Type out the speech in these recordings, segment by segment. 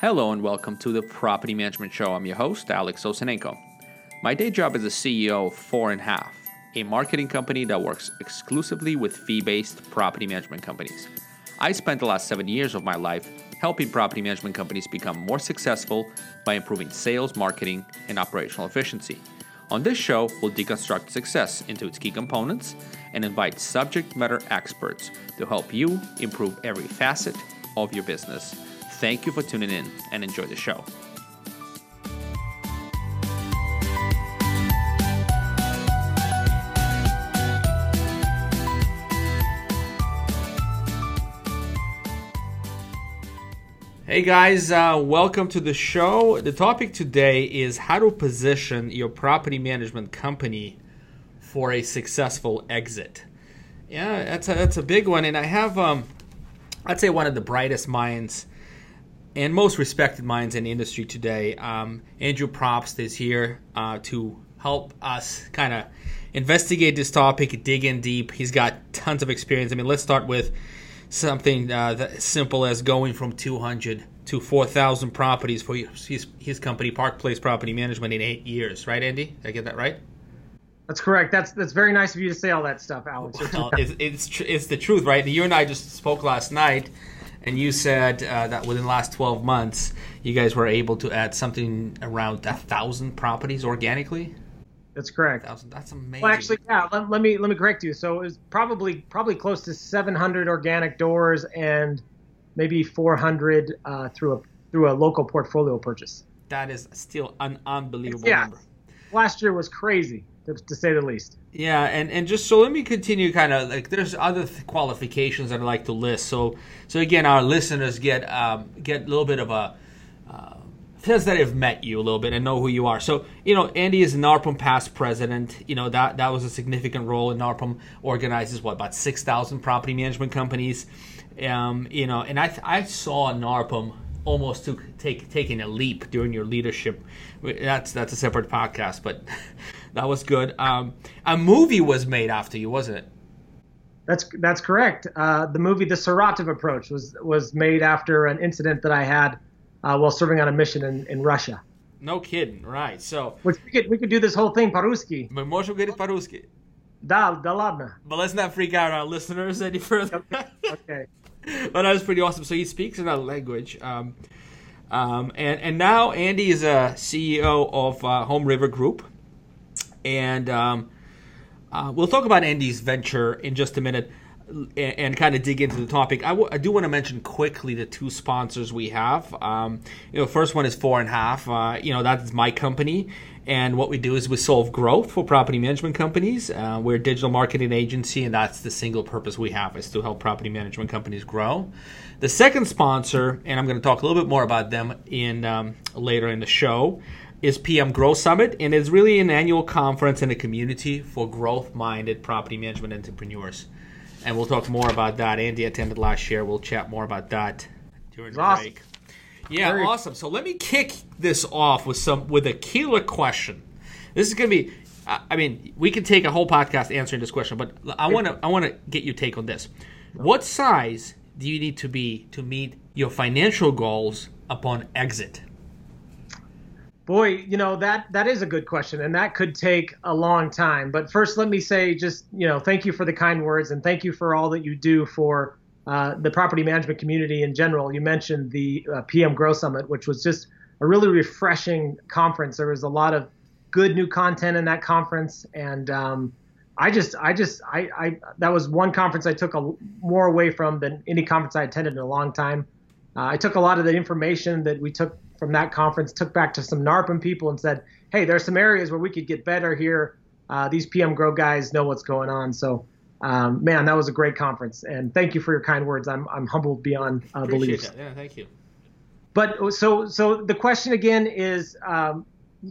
Hello and welcome to the Property Management Show. I'm your host, Alex Osenenko. My day job is the CEO of Four and Half, a marketing company that works exclusively with fee based property management companies. I spent the last seven years of my life helping property management companies become more successful by improving sales, marketing, and operational efficiency. On this show, we'll deconstruct success into its key components and invite subject matter experts to help you improve every facet of your business. Thank you for tuning in and enjoy the show. Hey guys, uh, welcome to the show. The topic today is how to position your property management company for a successful exit. Yeah, that's a, that's a big one, and I have, um, I'd say, one of the brightest minds and most respected minds in the industry today. Um, Andrew Propst is here uh, to help us kind of investigate this topic, dig in deep. He's got tons of experience. I mean, let's start with something uh, that simple as going from 200 to 4,000 properties for his, his company, Park Place Property Management, in eight years. Right, Andy? Did I get that right? That's correct. That's that's very nice of you to say all that stuff, Alex. Well, it's it's, tr- it's the truth, right? You and I just spoke last night, and you said uh, that within the last 12 months, you guys were able to add something around a thousand properties organically. That's correct. Thousand. That's amazing. Well, actually, yeah. Let, let, me let me correct you. So it was probably probably close to 700 organic doors and maybe 400 uh, through a through a local portfolio purchase. That is still an unbelievable yeah. number. Last year was crazy, to, say the least. Yeah, and, and just so let me continue. Kind of like there's other th- qualifications that I like to list. So so again, our listeners get um, get a little bit of a uh, sense that have met you a little bit and know who you are. So, you know, Andy is NARPM past president. You know, that that was a significant role. And NARPM organizes what about six thousand property management companies. Um, you know, and I I saw NARPM almost took take taking a leap during your leadership. That's that's a separate podcast, but that was good. Um, a movie was made after you, wasn't it? That's that's correct. Uh, the movie The Saratov Approach was was made after an incident that I had uh, while serving on a mission in, in Russia. No kidding, right? So, which we could we could do this whole thing по-русски. Мы можем говорить по-русски. Да, да ладно. But let's not freak out our listeners any further. Okay. okay. but that was pretty awesome. So he speaks another language. Um, um, and, and now Andy is a CEO of uh, Home River Group. And um, uh, we'll talk about Andy's venture in just a minute and, and kind of dig into the topic. I, w- I do want to mention quickly the two sponsors we have. Um, you know, first one is Four and a Half. Uh, you know, that's my company. And what we do is we solve growth for property management companies. Uh, we're a digital marketing agency, and that's the single purpose we have is to help property management companies grow. The second sponsor, and I'm going to talk a little bit more about them in um, later in the show, is PM Growth Summit, and it's really an annual conference and a community for growth-minded property management entrepreneurs. And we'll talk more about that. Andy attended last year. We'll chat more about that during the break. Yeah, Very awesome. So let me kick this off with some with a killer question. This is going to be. I mean, we can take a whole podcast answering this question, but I want to I want to get your take on this. What size do you need to be to meet your financial goals upon exit? Boy, you know that that is a good question, and that could take a long time. But first, let me say just you know thank you for the kind words, and thank you for all that you do for uh, the property management community in general. You mentioned the uh, PM Grow Summit, which was just a really refreshing conference. There was a lot of good new content in that conference, and um, I just, I just, I, I, that was one conference I took a, more away from than any conference I attended in a long time. Uh, I took a lot of the information that we took from that conference, took back to some NARPM people, and said, "Hey, there's some areas where we could get better here. Uh, these PM Grow guys know what's going on." So um, man, that was a great conference, and thank you for your kind words. I'm I'm humbled beyond uh, belief. Yeah, thank you. But so so the question again is, um,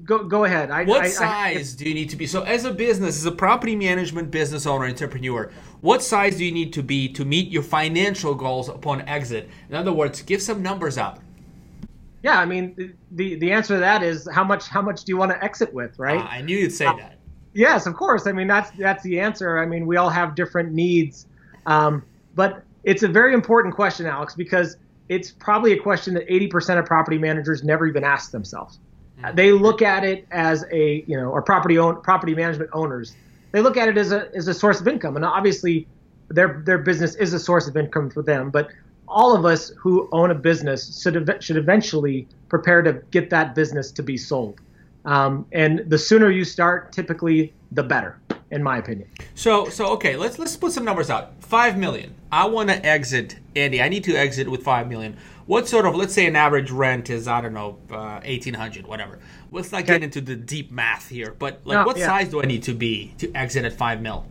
go go ahead. I, what I, size I, do you need to be? So as a business, as a property management business owner, entrepreneur, what size do you need to be to meet your financial goals upon exit? In other words, give some numbers out. Yeah, I mean the the answer to that is how much how much do you want to exit with, right? Uh, I knew you'd say uh, that. Yes, of course. I mean, that's that's the answer. I mean, we all have different needs, um, but it's a very important question, Alex, because it's probably a question that 80% of property managers never even ask themselves. Mm-hmm. They look at it as a, you know, or property own property management owners. They look at it as a as a source of income, and obviously, their their business is a source of income for them. But all of us who own a business should should eventually prepare to get that business to be sold. Um, and the sooner you start, typically, the better, in my opinion. So, so okay, let's let's put some numbers out. Five million. I want to exit, Andy. I need to exit with five million. What sort of, let's say, an average rent is I don't know, uh, eighteen hundred, whatever. Let's not get into the deep math here, but like, no, what yeah. size do I need to be to exit at five mil?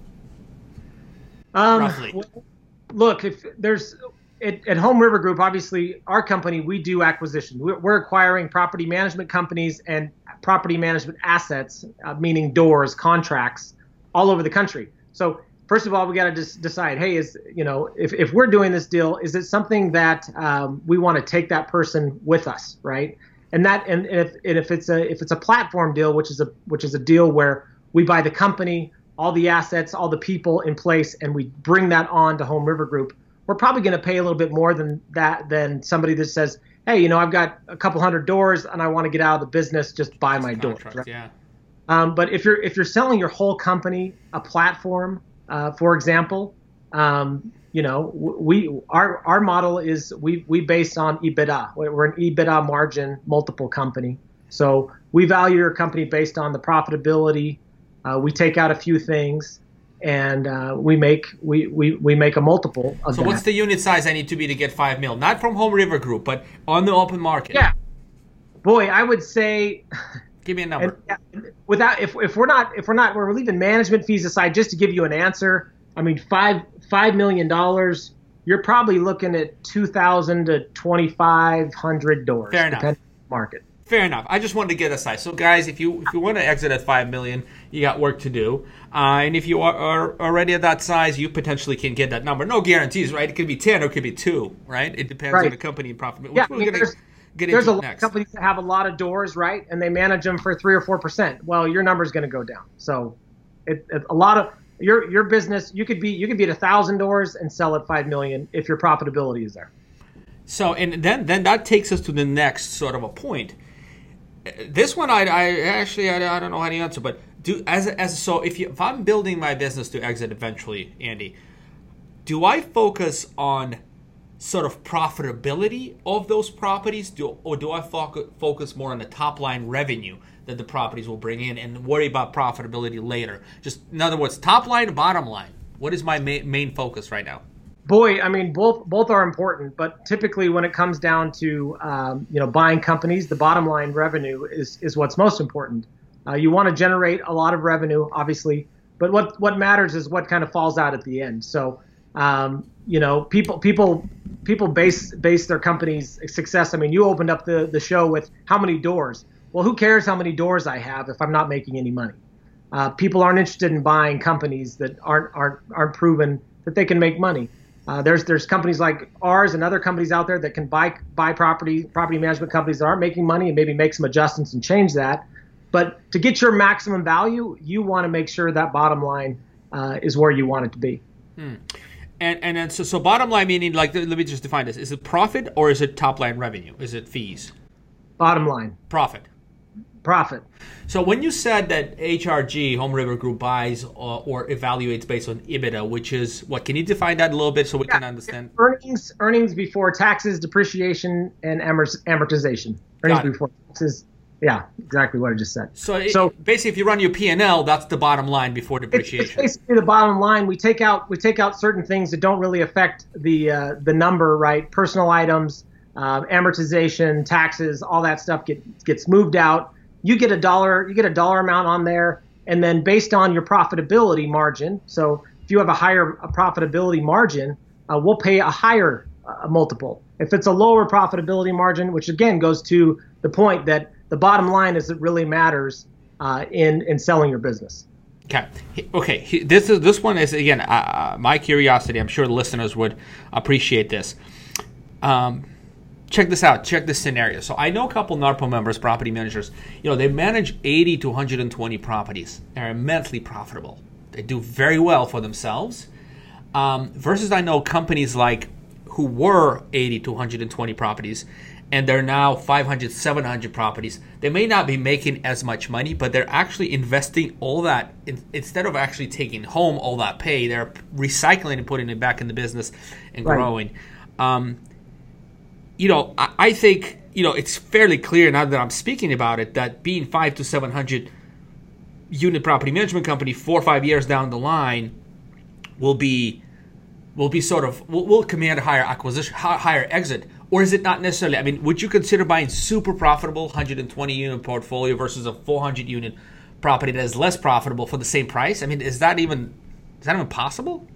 Um, Roughly. Well, look, if there's at, at, Home River Group, obviously, our company, we do acquisition. We're, we're acquiring property management companies and property management assets, uh, meaning doors, contracts, all over the country. So, first of all, we got to just decide, hey, is you know, if, if we're doing this deal, is it something that um, we want to take that person with us, right? And that, and if and if it's a if it's a platform deal, which is a which is a deal where we buy the company, all the assets, all the people in place, and we bring that on to Home River Group we're probably going to pay a little bit more than that than somebody that says, hey, you know, I've got a couple hundred doors and I want to get out of the business, just buy my doors. Right? Yeah. Um, but if you're if you're selling your whole company a platform, uh, for example, um, you know, we our our model is we we base on EBITDA. We're an EBITDA margin multiple company, so we value your company based on the profitability. Uh, we take out a few things, and uh, we make we, we, we make a multiple of so that. what's the unit size i need to be to get five mil? Not from home river group but on the open market. Yeah. Boy i would say give me a number. and, without if, if we're not if we're not we're leaving management fees aside just to give you an answer i mean five five million dollars you're probably looking at 2000 to 2500 doors Fair enough. market Fair enough. I just wanted to get a size. So, guys, if you if you want to exit at five million, you got work to do. Uh, and if you are, are, already at that size, you potentially can get that number. No guarantees, right? It could be ten or it could be two, right? It depends right. on the company and profit. Yeah, I mean, there's, there's a lot next. of companies that have a lot of doors, right? And they manage them for three or four percent. Well, your number is going to go down. So, it, it, a lot of your your business, you could be you could be at a thousand doors and sell at five million if your profitability is there. So, and then then that takes us to the next sort of a point this one I, I actually I, I, don't know how to answer, but do as as so if you if I'm building my business to exit eventually, Andy, do I focus on sort of profitability of those properties, do, or do I fo- focus more on the top line revenue that the properties will bring in and worry about profitability later? Just in other words, top line, to bottom line. What is my ma- main focus right now? Boy, I mean, both both are important, but typically when it comes down to um, you know buying companies, the bottom line revenue is is what's most important. Uh, you want to generate a lot of revenue, obviously, but what what matters is what kind of falls out at the end. So, um, you know, people people people base base their company's success. I mean, you opened up the the show with how many doors. Well, who cares how many doors I have if I'm not making any money? Uh, people aren't interested in buying companies that aren't aren't aren't proven that they can make money. Uh, there's there's companies like ours and other companies out there that can buy buy property property management companies that aren't making money and maybe make some adjustments and change that. But to get your maximum value, you want to make sure that bottom line uh, is where you want it to be. Hmm. And and then so so bottom line meaning like let me just define this: is it profit or is it top line revenue? Is it fees? Bottom line. Profit profit. So when you said that HRG Home River Group buys or, uh, or, evaluates based on EBITDA, which is what? Can you define that a little bit so we yeah, can understand? Earnings, earnings before taxes, depreciation, and amortization. Earnings before taxes. Yeah, exactly what I just said. So, so it, basically, if you run your P and L, that's the bottom line before depreciation. It's, it's, basically the bottom line. We take out we take out certain things that don't really affect the uh, the number, right? Personal items, uh, amortization, taxes, all that stuff get, gets moved out you get a dollar you get a dollar amount on there and then based on your profitability margin so if you have a higher profitability margin uh, we'll pay a higher uh, multiple if it's a lower profitability margin which again goes to the point that the bottom line is it really matters uh, in in selling your business Okay. Okay. This is this one is again uh, uh, my curiosity. I'm sure the listeners would appreciate this. Um, check this out. Check this scenario. So I know a couple NARPM members, property managers. You know, they manage 80 to 120 properties. They're immensely profitable. They do very well for themselves. Um, versus I know companies like who were 80 to 120 properties and they're now 500 700 properties they may not be making as much money but they're actually investing all that in, instead of actually taking home all that pay they're recycling and putting it back in the business and right. growing um, you know I, I, think you know it's fairly clear now that i'm speaking about it that being 5 to 700 unit property management company four or five years down the line will be will be sort of will, will command a higher acquisition higher exit or is it not necessarily? I mean, would you consider buying super profitable 120 unit portfolio versus a 400 unit property that is less profitable for the same price? I mean, is that even is that even possible?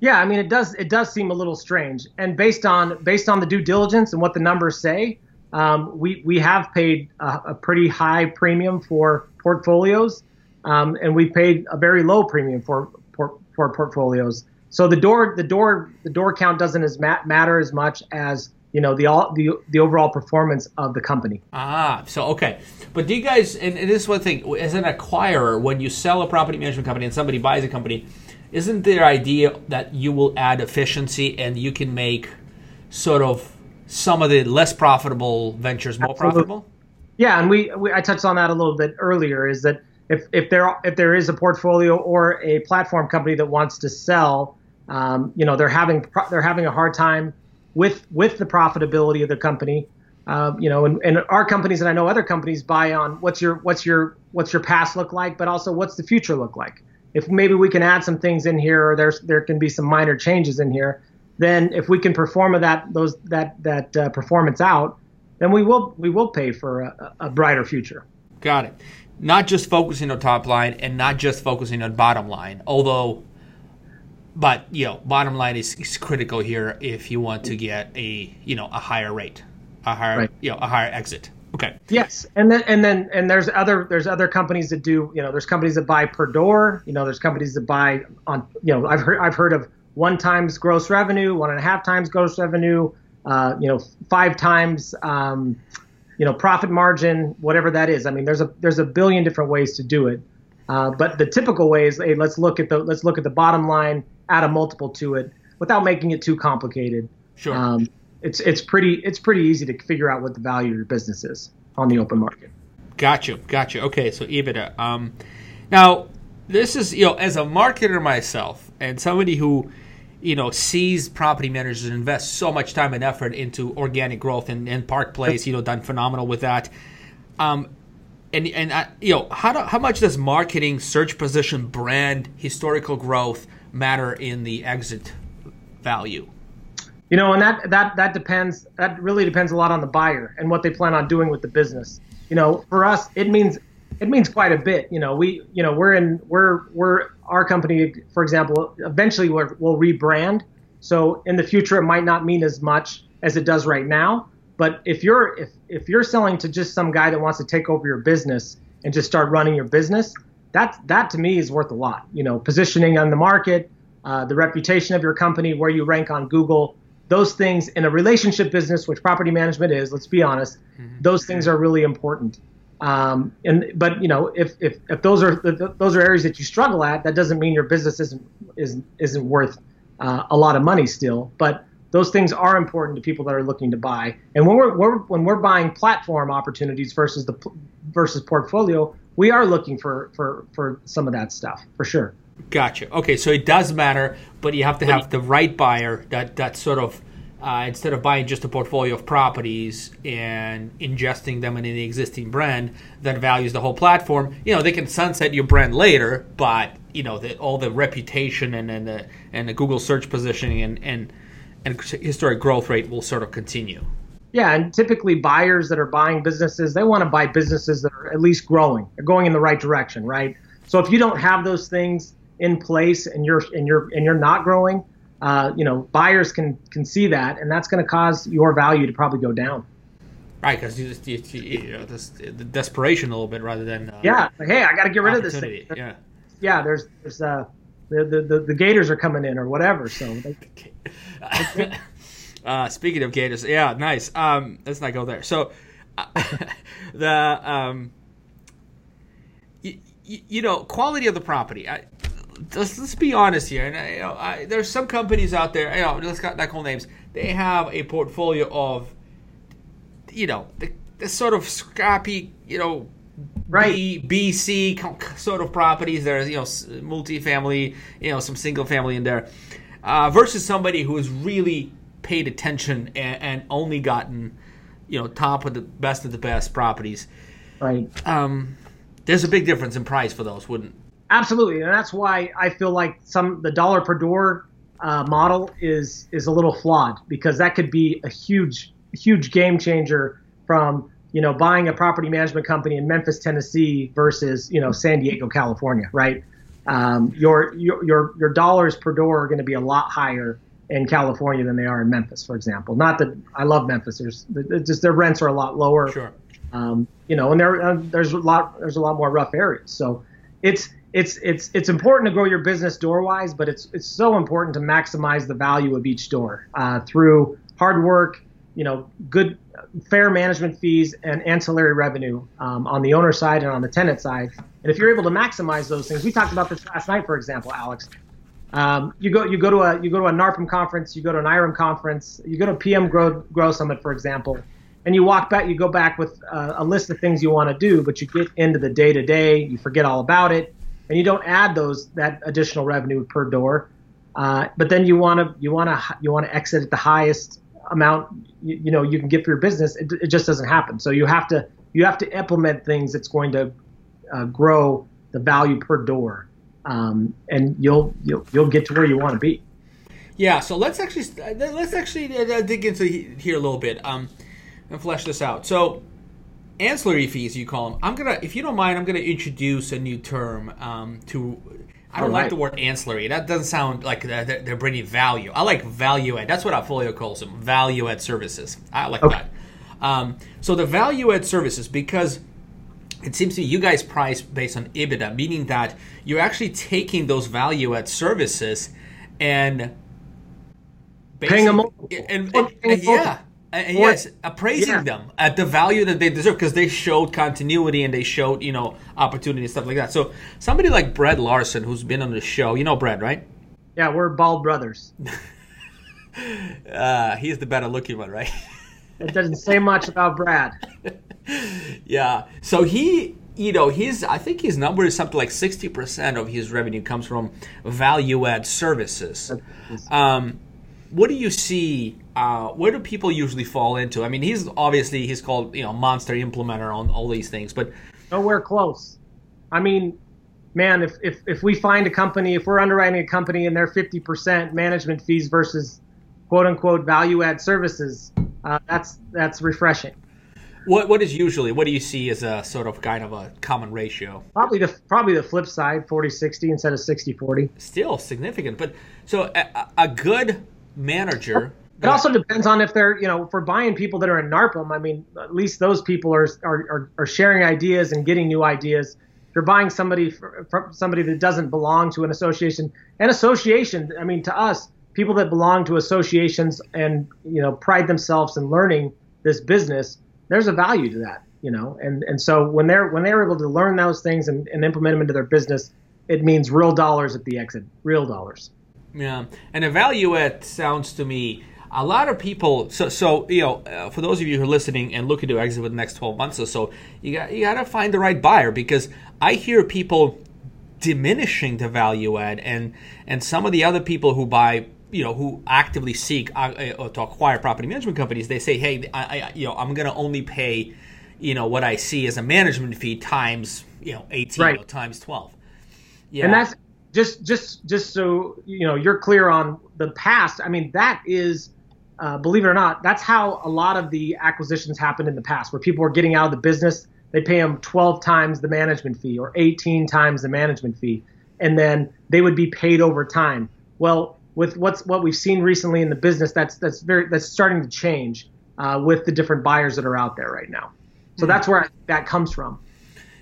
Yeah, I mean, it does it does seem a little strange, and based on based on the due diligence and what the numbers say, um, we we have paid a, a, pretty high premium for portfolios, um, and we paid a very low premium for for, for portfolios. So the door the door the door count doesn't as matter as much as you know the all the the overall performance of the company. Ah, so okay, but do you guys? And, and this is one thing as an acquirer, when you sell a property management company and somebody buys a company, isn't there idea that you will add efficiency and you can make sort of some of the less profitable ventures more Absolutely. profitable? Yeah, and we, we I touched on that a little bit earlier. Is that if if there if there is a portfolio or a platform company that wants to sell, um, you know, they're having they're having a hard time with with the profitability of the company. Uh, you know, and, and our companies and I know other companies buy on what's your what's your what's your past look like, but also what's the future look like. If maybe we can add some things in here, or there's there can be some minor changes in here, then if we can perform that those that that uh, performance out, then we will we will pay for a, a brighter future. Got it. Not just focusing on top line and not just focusing on bottom line, although but you know, bottom line is, is critical here if you want to get a you know a higher rate, a higher right. you know a higher exit. Okay. Yes, and then and then and there's other there's other companies that do you know there's companies that buy per door. You know there's companies that buy on you know I've heard I've heard of one times gross revenue, one and a half times gross revenue, uh, you know five times um, you know profit margin, whatever that is. I mean there's a there's a billion different ways to do it. Uh, but the typical way is hey let's look at the let's look at the bottom line add a multiple to it without making it too complicated. Sure. Um, it's it's pretty it's pretty easy to figure out what the value of your business is on the open market. Gotcha, gotcha. Okay, so EBITDA. Um, now this is you know as a marketer myself and somebody who you know sees property managers invest so much time and effort into organic growth and, and Park Place, you know, done phenomenal with that. Um, and and uh, you know how do, how much does marketing, search position, brand, historical growth matter in the exit value? You know, and that that that depends. That really depends a lot on the buyer and what they plan on doing with the business. You know, for us, it means it means quite a bit. You know, we you know we're in we're we're our company, for example, eventually we will rebrand. So in the future, it might not mean as much as it does right now. But if you're if if you're selling to just some guy that wants to take over your business and just start running your business, that that to me is worth a lot. You know, positioning on the market, uh, the reputation of your company, where you rank on Google, those things in a relationship business, which property management is. Let's be honest, mm-hmm. those things are really important. Um, and but you know, if if if those are if those are areas that you struggle at, that doesn't mean your business isn't isn't isn't worth uh, a lot of money still. But those things are important to people that are looking to buy. And when we're, we're when we're buying platform opportunities versus the versus portfolio, we are looking for for for some of that stuff for sure. Gotcha. Okay, so it does matter, but you have to have the right buyer that that sort of uh, instead of buying just a portfolio of properties and ingesting them in the existing brand that values the whole platform. You know, they can sunset your brand later, but you know, the, all the reputation and and the and the Google search positioning and and and historic growth rate will sort of continue. Yeah, and typically buyers that are buying businesses, they want to buy businesses that are at least growing. They're going in the right direction, right? So if you don't have those things in place and you're and you're and you're not growing, uh, you know, buyers can can see that, and that's going to cause your value to probably go down. Right, because you just you, you know, this, the desperation a little bit rather than uh, yeah, like, hey, I got to get rid of this thing. Yeah, yeah. There's there's uh the, the the, the gators are coming in or whatever. So. They, Uh, speaking of Gators, yeah, nice. Um, let's not go there. So, uh, the um, y- y- you know, quality of the property. I, let's, let's be honest here. And you know, I, there's some companies out there. You know, let's not, not call names. They have a portfolio of, you know, the, the sort of scrappy, you know, right. B, B, C sort of properties. There's you know multifamily, you know, some single family in there, uh, versus somebody who has really paid attention and, and, only gotten, you know, top of the best of the best properties. Right. Um, there's a big difference in price for those, wouldn't? Absolutely, and that's why I feel like some the dollar per door uh, model is is a little flawed because that could be a huge huge game changer from you know buying a property management company in Memphis, Tennessee versus you know San Diego, California, right? Um, your, your your your dollars per door are going to be a lot higher in California than they are in Memphis, for example. Not that I love Memphis. There's just their rents are a lot lower. Sure. Um, you know, and there uh, there's a lot there's a lot more rough areas. So it's it's it's it's important to grow your business door wise, but it's it's so important to maximize the value of each door uh, through hard work, you know, good fair management fees and ancillary revenue um, on the owner side and on the tenant side. And if you're able to maximize those things, we talked about this last night, for example, Alex. Um, you go you go to a you go to a NARPM conference, you go to an IREM conference, you go to a PM Grow Grow Summit, for example and you walk back you go back with uh, a list of things you want to do but you get into the day to day you forget all about it and you don't add those that additional revenue per door. Uh, but then you want to you want to you want to exit at the highest amount you, you, know you can get for your business. It, it, just doesn't happen. So you have to you have to implement things that's going to uh, grow the value per door. Um, and you'll, you'll you'll get to where you want to be. Yeah so let's actually let's actually uh, dig into here a little bit um, and flesh this out. So, ancillary fees, you call them. I'm gonna, if you don't mind, I'm gonna introduce a new term um, to. I don't like the word ancillary. That doesn't sound like they're, they're, bringing value. I like value add. That's what Appfolio calls them. Value add services. I like okay. that. Um, so the value add services, because it seems to me you guys price based on EBITDA, meaning that you're actually taking those value add services and paying them and, and, and, yeah and yes, appraising yeah. them at the value that they deserve because they showed continuity and they showed you know opportunity and stuff like that. So somebody like Brad Larson, who's been on the show, you know Brad, right? Yeah, we're bald brothers. uh, he's the better looking one, right? it doesn't say much about Brad. yeah, so he you know his i think his number is something like 60% of his revenue comes from value add services um, what do you see uh, where do people usually fall into? I mean, he's obviously he's called you know monster implementer on all these things, but nowhere close. I mean, man, if if if we find a company, if we're underwriting a company and they're fifty percent management fees versus quote unquote value add services, uh, that's that's refreshing. What what is usually what do you see as a sort of kind of a common ratio? Probably the probably the flip side, 40-60 instead of 60-40. Still significant, but so a, a good manager it also depends on if they're, you know, for buying people that are in NARPM. I mean, at least those people are are, are, sharing ideas and getting new ideas. If you're buying somebody from somebody that doesn't belong to an association, an association, I mean, to us, people that belong to associations and you know pride themselves in learning this business, there's a value to that, you know. And and so when they're when they're able to learn those things and, and implement them into their business, it means real dollars at the exit, real dollars. Yeah, and a value add sounds to me a lot of people so so you know uh, for those of you who are listening and looking to exit within the next 12 months or so you got you got to find the right buyer because i hear people diminishing the value add and and some of the other people who buy you know who actively seek uh, uh, to acquire property management companies they say hey I, I you know i'm going to only pay you know what i see as a management fee times you know 18 right. times 12 yeah. and that's just just just so you know you're clear on the past i mean that is uh, believe it or not, that's how a lot of the acquisitions happened in the past, where people were getting out of the business. They pay them 12 times the management fee or 18 times the management fee, and then they would be paid over time. Well, with what's what we've seen recently in the business, that's that's very that's starting to change uh, with the different buyers that are out there right now. So mm-hmm. that's where that comes from.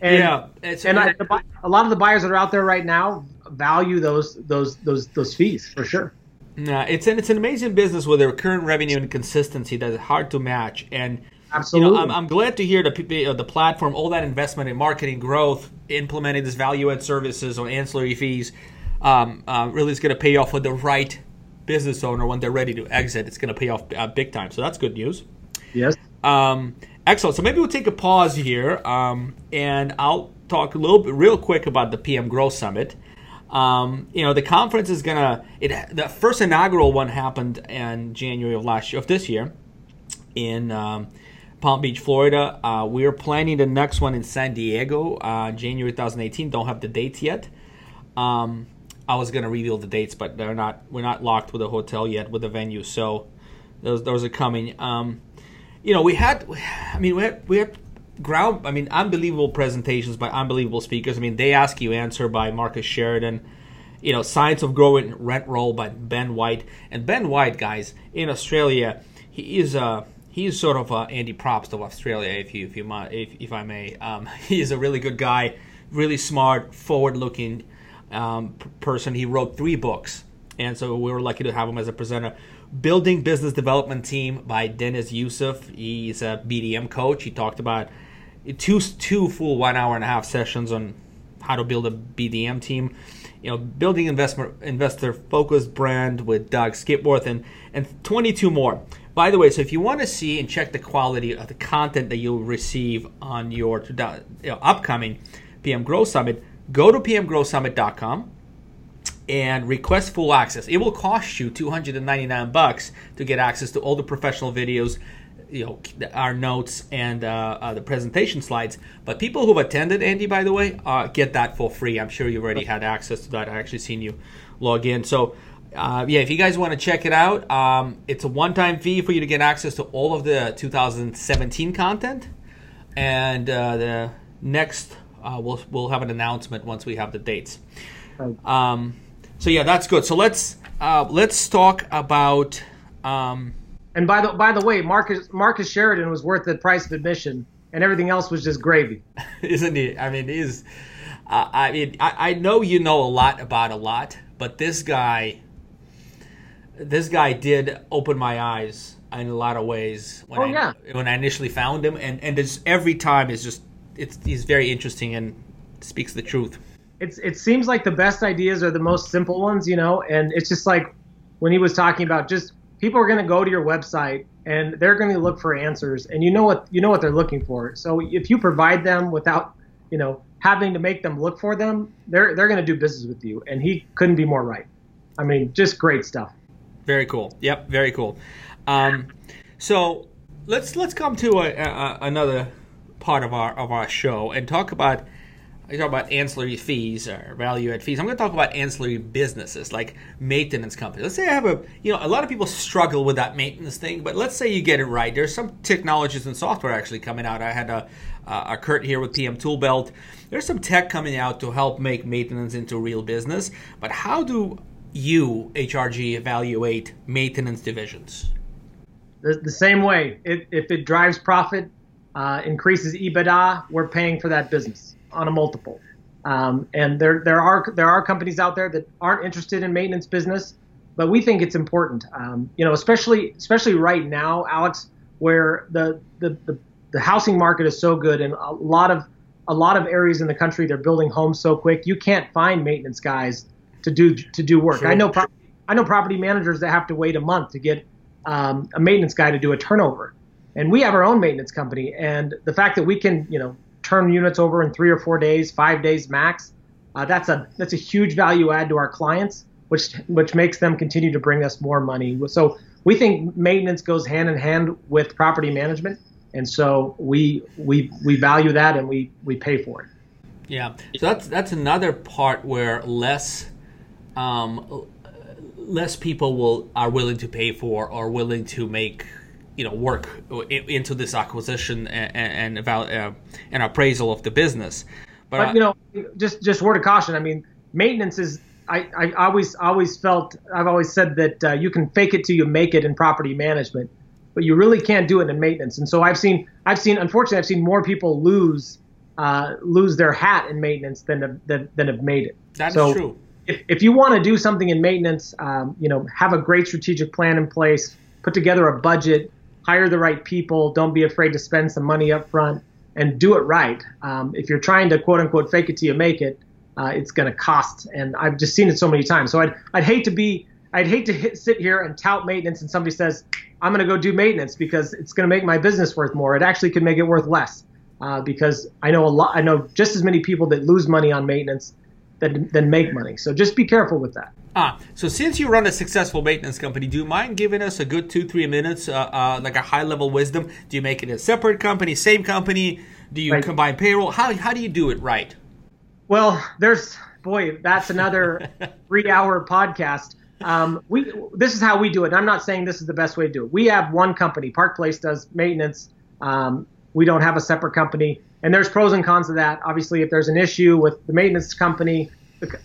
And, yeah, and I, a lot of the buyers that are out there right now value those those those those fees for sure. Yeah, it's an it's an amazing business with a recurrent revenue and consistency that is hard to match. And Absolutely. You know, I'm, I'm glad to hear the uh, the platform, all that investment in marketing growth, implementing this value add services or ancillary fees. um, uh, really is going to pay off for the right business owner when they're ready to exit. It's going to pay off uh, big time. So that's good news. Yes. Um, excellent. So maybe we'll take a pause here, um, and I'll talk a little bit, real quick, about the PM Growth Summit. Um, you know, the conference is gonna. It the first inaugural one happened in January of last year, of this year, in um, Palm Beach, Florida. Uh, we are planning the next one in San Diego, uh, January 2018. Don't have the dates yet. Um, I was gonna reveal the dates, but they're not. We're not locked with a hotel yet with a venue, so those those are coming. Um, you know, we had. I mean, we had we had ground. I mean, unbelievable presentations by unbelievable speakers. I mean, they ask you answer by Marcus Sheridan. You know, Science of Growing Rent Roll by Ben White. And Ben White, guys, in Australia, he is uh, he's sort of uh, Andy Propst of Australia, if you if you if, if I may. Um, he is a really good guy, really smart, forward-looking um, person. He wrote three books, and so we were lucky to have him as a presenter. Building Business Development Team by Dennis Youssef. He's a BDM coach. He talked about two two full one hour and a half sessions on how to build a BDM team. You know, building investment investor focused brand with Doug Skipworth and and 22 more. By the way, so if you want to see and check the quality of the content that you'll receive on your uh, you know, upcoming PM Growth Summit, go to pmgrowsummit.com and request full access. It will cost you 299 bucks to get access to all the professional videos, you know, our notes and uh, uh, the presentation slides. But people who've attended, Andy, by the way, uh, get that for free. I'm sure you've already had access to that. I actually seen you log in. So. Uh, yeah, if you guys want to check it out, um, it's a one-time fee for you to get access to all of the 2017 content, and uh, the next uh, we'll we'll have an announcement once we have the dates. Um, so yeah, that's good. So let's uh, let's talk about. Um, and by the by the way, Marcus Marcus Sheridan was worth the price of admission, and everything else was just gravy. Isn't he? I mean, he's. Uh, I mean, I, I know you know a lot about a lot, but this guy. This guy did open my eyes in a lot of ways when oh, I yeah. when I initially found him, and and every time is just it's he's very interesting and speaks the truth it's it seems like the best ideas are the most simple ones, you know, and it's just like when he was talking about just people are going to go to your website and they're going to look for answers and you know what you know what they're looking for. So if you provide them without, you know, having to make them look for them, they're they're going to do business with you and he couldn't be more right. I mean, just great stuff. Very cool. Yep, very cool. Um, so let's let's come to a, a, another part of our of our show and talk about I talk about ancillary fees or value add fees. I'm going to talk about ancillary businesses like maintenance companies. Let's say I have a, you know, a lot of people struggle with that maintenance thing, but let's say you get it right. There's some technologies and software actually coming out. I had a, a Kurt here with PM Toolbelt. There's some tech coming out to help make maintenance into real business. But how do you, HRG, evaluate maintenance divisions? The, the same way. It, if it drives profit, uh, increases EBITDA, we're paying for that business on a multiple. Um, and there there are there are companies out there that aren't interested in maintenance business, but we think it's important. Um, you know, especially especially right now, Alex, where the, the the the housing market is so good and a lot of a lot of areas in the country they're building homes so quick you can't find maintenance guys to do to do work. Sure. I know pro- I know property managers that have to wait a month to get um, a maintenance guy to do a turnover, and we have our own maintenance company. And the fact that we can you know turn units over in three or four days, five days max. Uh, that's a that's a huge value add to our clients, which which makes them continue to bring us more money. So we think maintenance goes hand in hand with property management, and so we we we value that and we we pay for it. Yeah, so that's that's another part where less um, less people will are willing to pay for or willing to make you know work into this acquisition and and, uh, and appraisal of the business. But, but, you know, just just word of caution. I mean, maintenance is. I, I always always felt I've always said that uh, you can fake it till you make it in property management, but you really can't do it in maintenance. And so I've seen I've seen unfortunately I've seen more people lose uh, lose their hat in maintenance than have, than, than have made it. That's so true. If, if you want to do something in maintenance, um, you know, have a great strategic plan in place, put together a budget, hire the right people. Don't be afraid to spend some money up front and do it right. Um, if you're trying to quote unquote fake it till you make it, uh, it's going to cost. And I've just seen it so many times. So I'd I'd hate to be I'd hate to hit, sit here and tout maintenance and somebody says I'm going to go do maintenance because it's going to make my business worth more. It actually could make it worth less uh, because I know a lot. I know just as many people that lose money on maintenance than than make money. So just be careful with that. Ah, so since you run a successful maintenance company, do you mind giving us a good two, three minutes, uh, uh, like a high level wisdom? Do you make it a separate company, same company? Do you right. combine payroll? How, how do you do it right? Well, there's, boy, that's another three hour podcast. Um, we this is how we do it. I'm not saying this is the best way to do it. We have one company. Park Place does maintenance. Um, we don't have a separate company, and there's pros and cons of that. Obviously, if there's an issue with the maintenance company,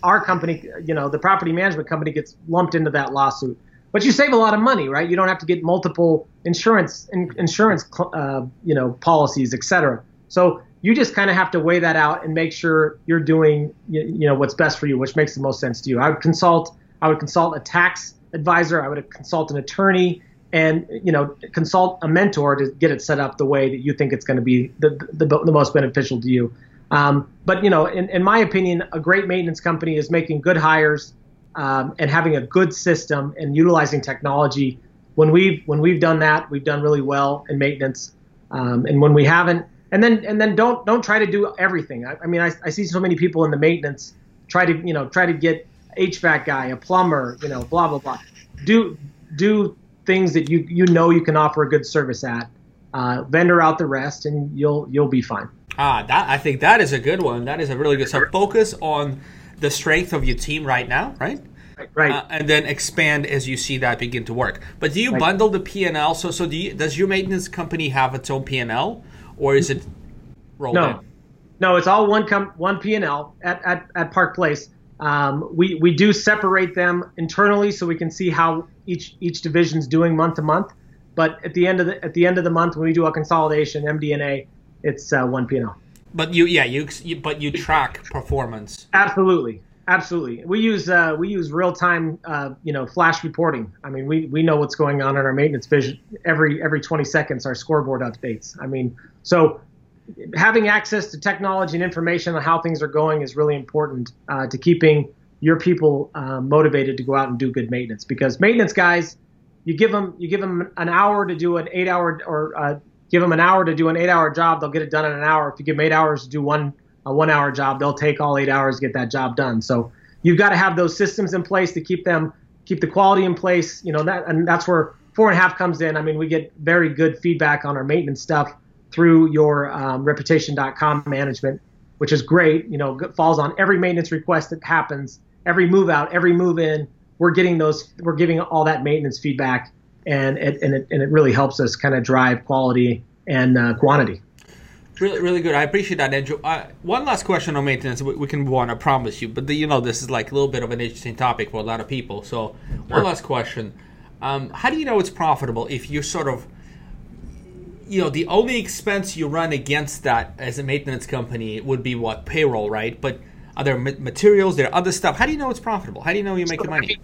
our company, you know, the property management company gets lumped into that lawsuit. But you save a lot of money, right? You don't have to get multiple insurance insurance uh, you know policies, etc. So you just kind of have to weigh that out and make sure you're doing you, you know what's best for you, which makes the most sense to you. I would consult I would consult a tax advisor. I would consult an attorney and you know consult a mentor to get it set up the way that you think it's going to be the, the, the most beneficial to you. Um, but you know, in, in my opinion, a great maintenance company is making good hires um, and having a good system and utilizing technology. When we've when we've done that, we've done really well in maintenance. Um, and when we haven't, and then and then don't don't try to do everything. I, I mean, I, I see so many people in the maintenance try to you know try to get HVAC guy, a plumber, you know, blah blah blah. Do do things that you you know you can offer a good service at. Uh, vendor out the rest, and you'll you'll be fine. Ah, that I think that is a good one. That is a really good. So focus on the strength of your team right now, right? Right. Uh, and then expand as you see that begin to work. But do you right. bundle the P and L? So so do you, does your maintenance company have its own P and L, or is it rolled no. in? No, it's all one com- one P and L at, at, at Park Place. Um, we we do separate them internally so we can see how each each division's doing month to month. But at the end of the at the end of the month, when we do a consolidation, MD&A, it's uh, one P&L. But you, yeah, you, you, but you track performance. Absolutely, absolutely. We use uh, we use real time, uh, you know, flash reporting. I mean, we, we know what's going on in our maintenance vision every every 20 seconds. Our scoreboard updates. I mean, so having access to technology and information on how things are going is really important uh, to keeping your people uh, motivated to go out and do good maintenance. Because maintenance guys, you give them you give them an hour to do an eight hour or uh, give them an hour to do an eight hour job, they'll get it done in an hour. If you give them eight hours to do one a one hour job, they'll take all eight hours to get that job done. So you've got to have those systems in place to keep them keep the quality in place. You know that and that's where four and a half comes in. I mean, we get very good feedback on our maintenance stuff through your um, reputation.com management, which is great. You know, falls on every maintenance request that happens, every move out, every move in. We're getting those. We're giving all that maintenance feedback and it, and it, and it really helps us kind of drive quality and uh, quantity. Really, really good. I appreciate that, Andrew. Uh, one last question on maintenance. We, we, can move on, I promise you. But the, you know, this is like a little bit of an interesting topic for a lot of people. So, one last question: um, How do you know it's profitable if you sort of, you know, the only expense you run against that as a maintenance company would be what payroll, right? But are there materials? There are other stuff. How do you know it's profitable? How do you know you're making money?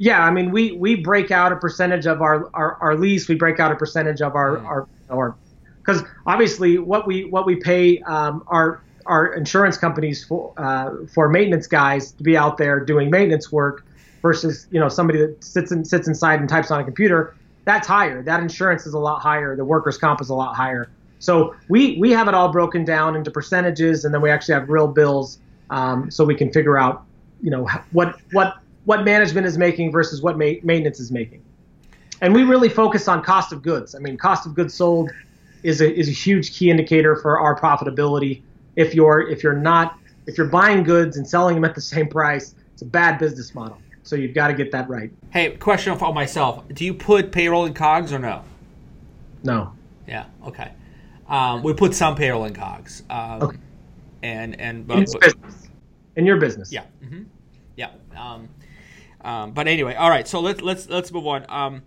yeah, I mean, we we break out a percentage of our our, our lease. We break out a percentage of our mm. our because obviously what we what we pay um, our our insurance companies for uh, for maintenance guys to be out there doing maintenance work versus you know somebody that sits and sits inside and types on a computer. That's higher. That insurance is a lot higher. The workers' comp is a lot higher. So we we have it all broken down into percentages, and then we actually have real bills, um, so we can figure out you know what what what management is making versus what ma- maintenance is making. And we really focus on cost of goods. I mean, cost of goods sold is a, is a huge key indicator for our profitability. If you're if you're not if you're buying goods and selling them at the same price, it's a bad business model. So you've got to get that right. Hey, question for myself: Do you put payroll in COGS or no? No. Yeah. Okay. Um, we put some payroll in COGS. Um, okay. And and but, in, business. in your business. Yeah. Mm-hmm. Yeah. Um, um, but anyway, all right. So let's let's let's move on.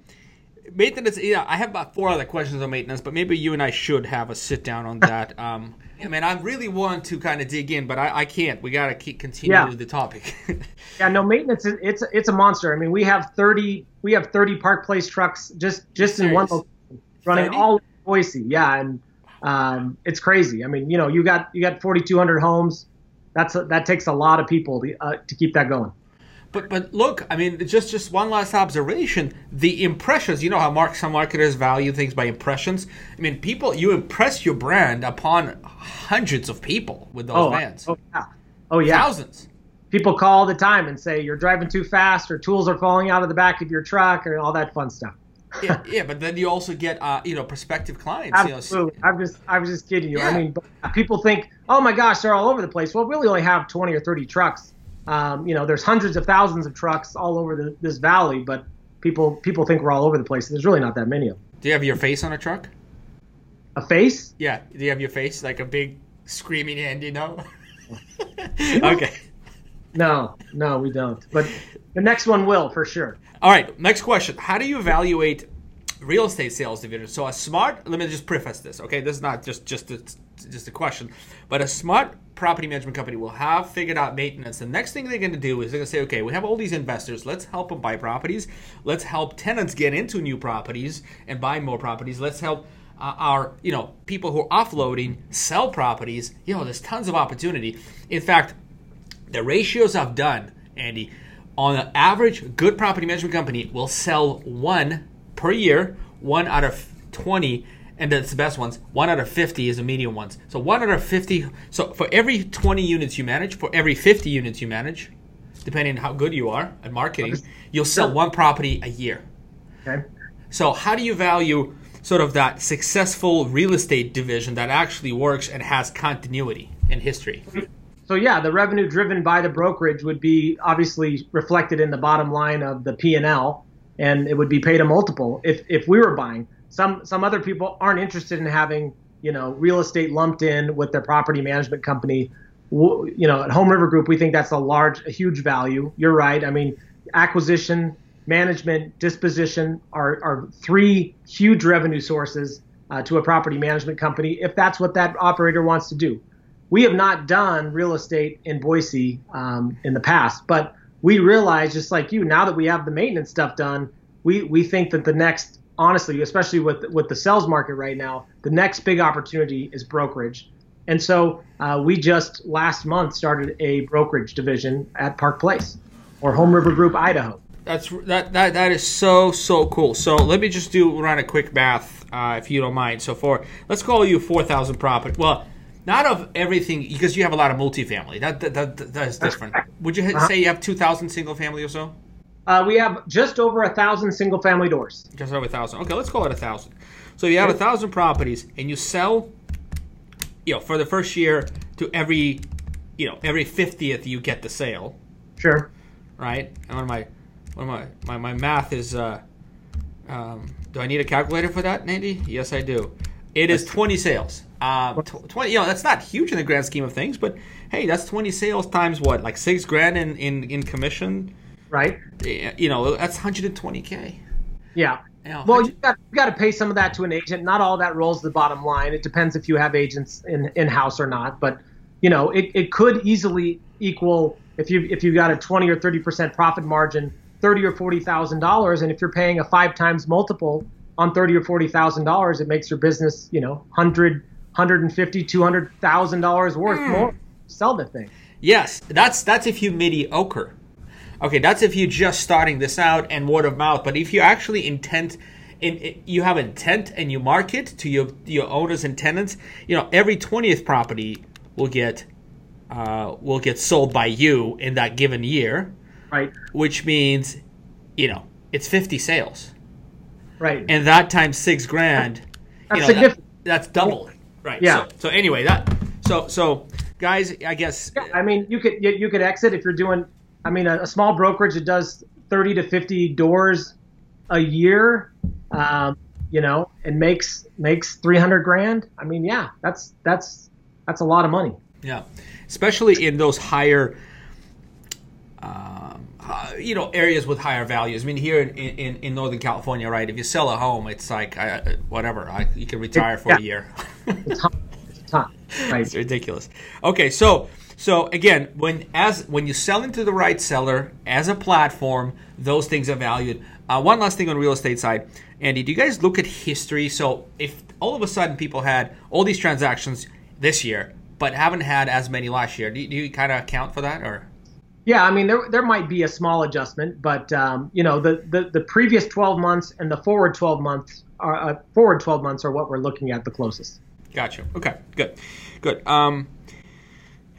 Maintenance. Yeah, I have about four other questions on maintenance, but maybe you and I should have a sit down on that. Um, I mean, I really want to kind of dig in, but I, I can't. We got to keep continue yeah. the topic. yeah, no maintenance. It's it's a monster. I mean, we have thirty we have thirty Park Place trucks just just in one location, running 30? all Boise. Yeah, and um, it's crazy. I mean, you know, you got you got forty two hundred homes that's a, that takes a lot of people to, uh, to keep that going. But but look, I mean, just just one last observation: the impressions. You know how mark, some marketers value things by impressions. I mean, people you impress your brand upon hundreds of people with those oh, vans. Oh yeah, oh yeah, thousands. People call all the time and say you're driving too fast, or tools are falling out of the back of your truck, or all that fun stuff. yeah, yeah, but then you also get uh, you know prospective clients. Absolutely, you know, I'm just I was just kidding you. Yeah. I mean, people think, oh my gosh, they're all over the place. Well, we really only have 20 or 30 trucks um, you know, there's hundreds of thousands of trucks all over the, this valley, but people people think we're all over the place. There's really not that many of them. Do you have your face on a truck? A face? Yeah. Do you have your face like a big screaming Andy? No. okay. No, no, we don't. But the next one will for sure. All right. Next question: How do you evaluate real estate sales division? So a smart. Let me just preface this. Okay, this is not just just a, just a question, but a smart property management company will have figured out maintenance. The next thing they're going to do is they're going to say, okay, we have all these investors. Let's help them buy properties. Let's help tenants get into new properties and buy more properties. Let's help uh, our, you know, people who are offloading sell properties. You know, there's tons of opportunity. In fact, the ratios I've done, Andy, on an average, good property management company will sell one per year, one out of 20 and that's the best ones. One out of 50 is the medium ones. So one out of 50. So for every 20 units you manage, for every 50 units you manage, depending on how good you are at marketing, you'll sell one property a year. Okay. So how do you value sort of that successful real estate division that actually works and has continuity in history? So yeah, the revenue driven by the brokerage would be obviously reflected in the bottom line of the P and L, and it would be paid a multiple if if we were buying. Some some other people aren't interested in having you know real estate lumped in with their property management company. You know, at Home River Group, we think that's a large, a huge value. You're right. I mean, acquisition, management, disposition are are three huge revenue sources uh, to a property management company if that's what that operator wants to do. We have not done real estate in Boise um, in the past, but we realize, just like you, now that we have the maintenance stuff done, we we think that the next honestly, especially with with the sales market right now, the next big opportunity is brokerage. And so uh, we just last month started a brokerage division at Park Place or Home River Group Idaho. That's that that that is so so cool. So let me just do run a quick math, uh, if you don't mind. So for let's call you four thousand property. Well, not of everything because you have a lot of multifamily. That that that, that is different. Would you uh-huh. say you have two thousand single family or so? Uh, we have just over a thousand single family doors. Just over a thousand. Okay, let's call it a thousand. So you have a thousand properties, and you sell, you know, for the first year to every, you know, every fiftieth you get the sale. Sure. Right. And one of my, one of my, my, my math is. Uh, um, do I need a calculator for that, Andy? Yes, I do. It is 20 sales. Uh, 20, you know, that's not huge in the grand scheme of things, but hey, that's 20 sales times what, like six grand in, in, in commission? Right? You know, that's 120k. Yeah. You know, well, you got you got to pay some of that to an agent. Not all that rolls the bottom line. It depends if you have agents in in house or not. But you know, it, it could easily equal if you if you've got a 20 or 30 percent profit margin, 30 or 40 thousand dollars, and if you're paying a five times multiple on 30 or 40 thousand dollars, it makes your business you know 100 150 200 thousand dollars worth mm. more. Sell the thing. Yes, that's that's if you mediocre. Okay, that's if you're just starting this out and word of mouth. But if you actually intent, in, you have intent and you market to your your owners and tenants, you know every twentieth property will get uh, will get sold by you in that given year. Right. Which means, you know, it's fifty sales. Right. And that times six grand. That's you know, significant. That, that's double. Right. Yeah. So, so anyway, that so so guys, I guess. Yeah, I mean, you could you, you could exit if you're doing I mean, a, a small brokerage that does 30 to 50 doors a year, um, you know, and makes makes 300 grand. I mean, yeah, that's that's that's a lot of money. Yeah, especially in those higher. Um, uh, you know areas with higher values. I mean, here in, in, in Northern California, right? If you sell a home, it's like uh, whatever. I, you can retire for yeah. a year. it's, hot. it's hot. Right. It's ridiculous. Okay, so so again, when as when you sell into the right seller as a platform, those things are valued. Uh, one last thing on real estate side, Andy, do you guys look at history? So if all of a sudden people had all these transactions this year, but haven't had as many last year. Do, do you kind of account for that, or? Yeah, I mean there there might be a small adjustment, but um, you know the, the the previous 12 months and the forward 12 months are uh, forward 12 months are what we're looking at the closest. Gotcha. Okay. Good. Good. Um,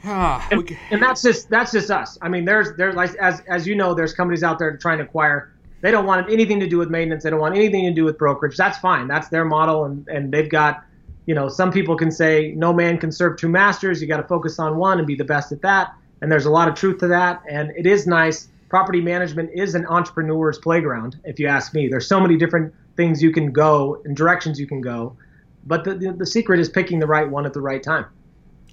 ah, and, and, that's just that's just us. I mean, there's there's like as as you know, there's companies out there trying to acquire. They don't want anything to do with maintenance. They don't want anything to do with brokerage. That's fine. That's their model, and and they've got. You know, some people can say no man can serve two masters. You got to focus on one and be the best at that and there's a lot of truth to that. And it is nice. Property management is an entrepreneur's playground, if you ask me. There's so many different things you can go and directions you can go, but the, the, the secret is picking the right one at the right time.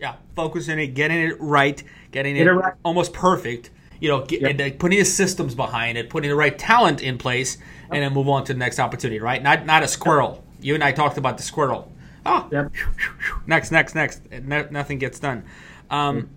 Yeah, focusing it, getting it right, getting it, it right. almost perfect. You know, get, yep. and, putting the systems behind it, putting the right talent in place, yep. and then move on to the next opportunity. Right? Not not a squirrel. Yep. You and I talked about the squirrel. Oh, next, next, next. No, nothing gets done. Um,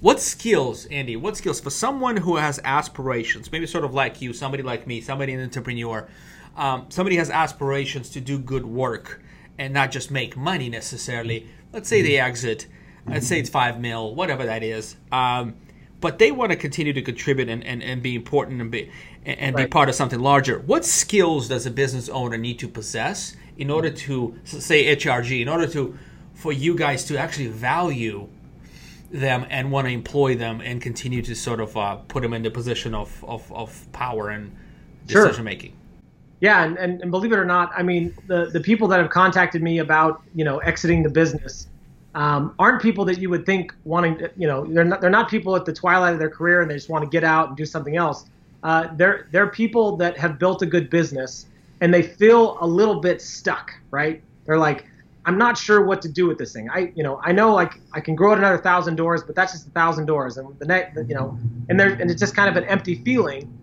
what skills, Andy? What skills for someone who has aspirations, maybe sort of like you, somebody like me, somebody an entrepreneur, um, somebody has aspirations to do good work and not just make money necessarily. Let's say they exit, let's say it's five mil, whatever that is. Um, but they want to continue to contribute and, and, and be important and be and right. be part of something larger. What skills does a business owner need to possess in order to say HRG, in order to for you guys to actually value them and want to employ them and continue to sort of uh, put them in the position of, of, of power and decision sure. making. Yeah, and, and, and, believe it or not, I mean the, the people that have contacted me about you know exiting the business um, aren't people that you would think wanting to, you know they're not they're not people at the twilight of their career and they just want to get out and do something else. Uh, they're they're people that have built a good business and they feel a little bit stuck, right? They're like, I'm not sure what to do with this thing. I, you know, I know like I can grow it another thousand doors, but that's just a thousand doors, and the next, you know, and there, and it's just kind of an empty feeling.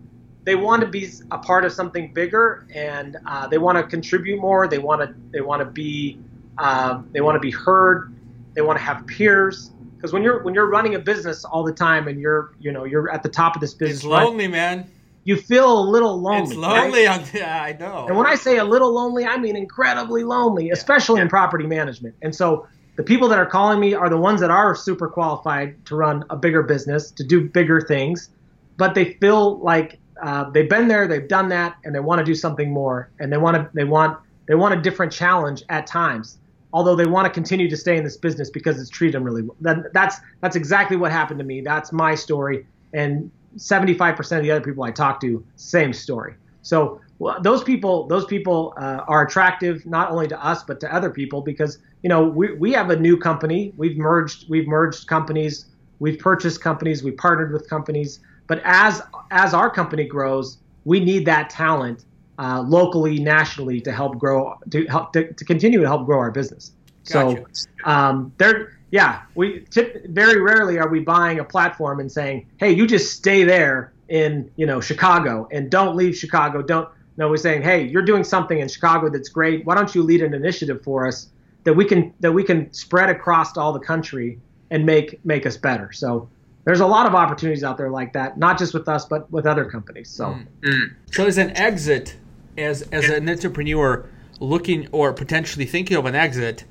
They want to be a part of something bigger, and uh, they want to contribute more. They want to, they want to be, uh, they want to be heard. They want to have peers. Because when you're when you're running a business all the time and you're, you know, you're at the top of this business, it's lonely, man you feel a little lonely. It's lonely. Right? Yeah, I know. And when I say a little lonely, I mean incredibly lonely, especially yeah. in property management. And so the people that are calling me are the ones that are super qualified to run a bigger business, to do bigger things, but they feel like uh, they've been there, they've done that, and they want to do something more, and they want to they want they want a different challenge at times. Although they want to continue to stay in this business because it's treated them really well. That, that's that's exactly what happened to me. That's my story, and 75% of the other people I talk to, same story. So well, those people, those people uh, are attractive not only to us but to other people because you know we, we have a new company. We've merged, we've merged companies, we've purchased companies, we've partnered with companies. But as as our company grows, we need that talent uh, locally, nationally to help grow, to help to, to continue to help grow our business. Gotcha. So um, there yeah, we tip, very rarely are we buying a platform and saying, "Hey, you just stay there in you know Chicago and don't leave Chicago." Don't no, we're saying, "Hey, you're doing something in Chicago that's great. Why don't you lead an initiative for us that we can that we can spread across all the country and make make us better?" So there's a lot of opportunities out there like that, not just with us but with other companies. So, mm. so as an exit, as as an entrepreneur looking or potentially thinking of an exit.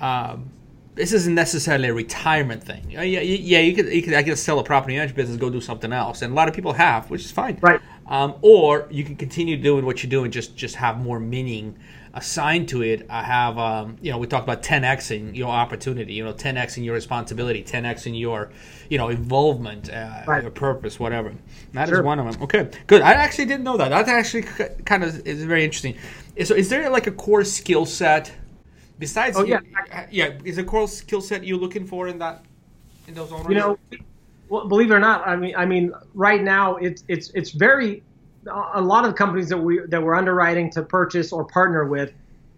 Um, this isn't necessarily a retirement thing. Yeah, yeah, yeah. You could, you could, I guess, sell a property management business, go do something else, and a lot of people have, which is fine. Right. Um, or you can continue doing what you're doing, just just have more meaning assigned to it. I have, um, you know, we talked about 10x in your opportunity, you know, 10x in your responsibility, 10x in your, you know, involvement, uh, right. your purpose, whatever. That sure. is one of them. Okay, good. I actually didn't know that. That actually kind of is very interesting. So, is there like a core skill set? Besides, oh, yeah, you, yeah, is a core skill set you're looking for in that in those owners? You know, well, believe it or not, I mean, I mean, right now it's it's it's very a lot of companies that we that we're underwriting to purchase or partner with.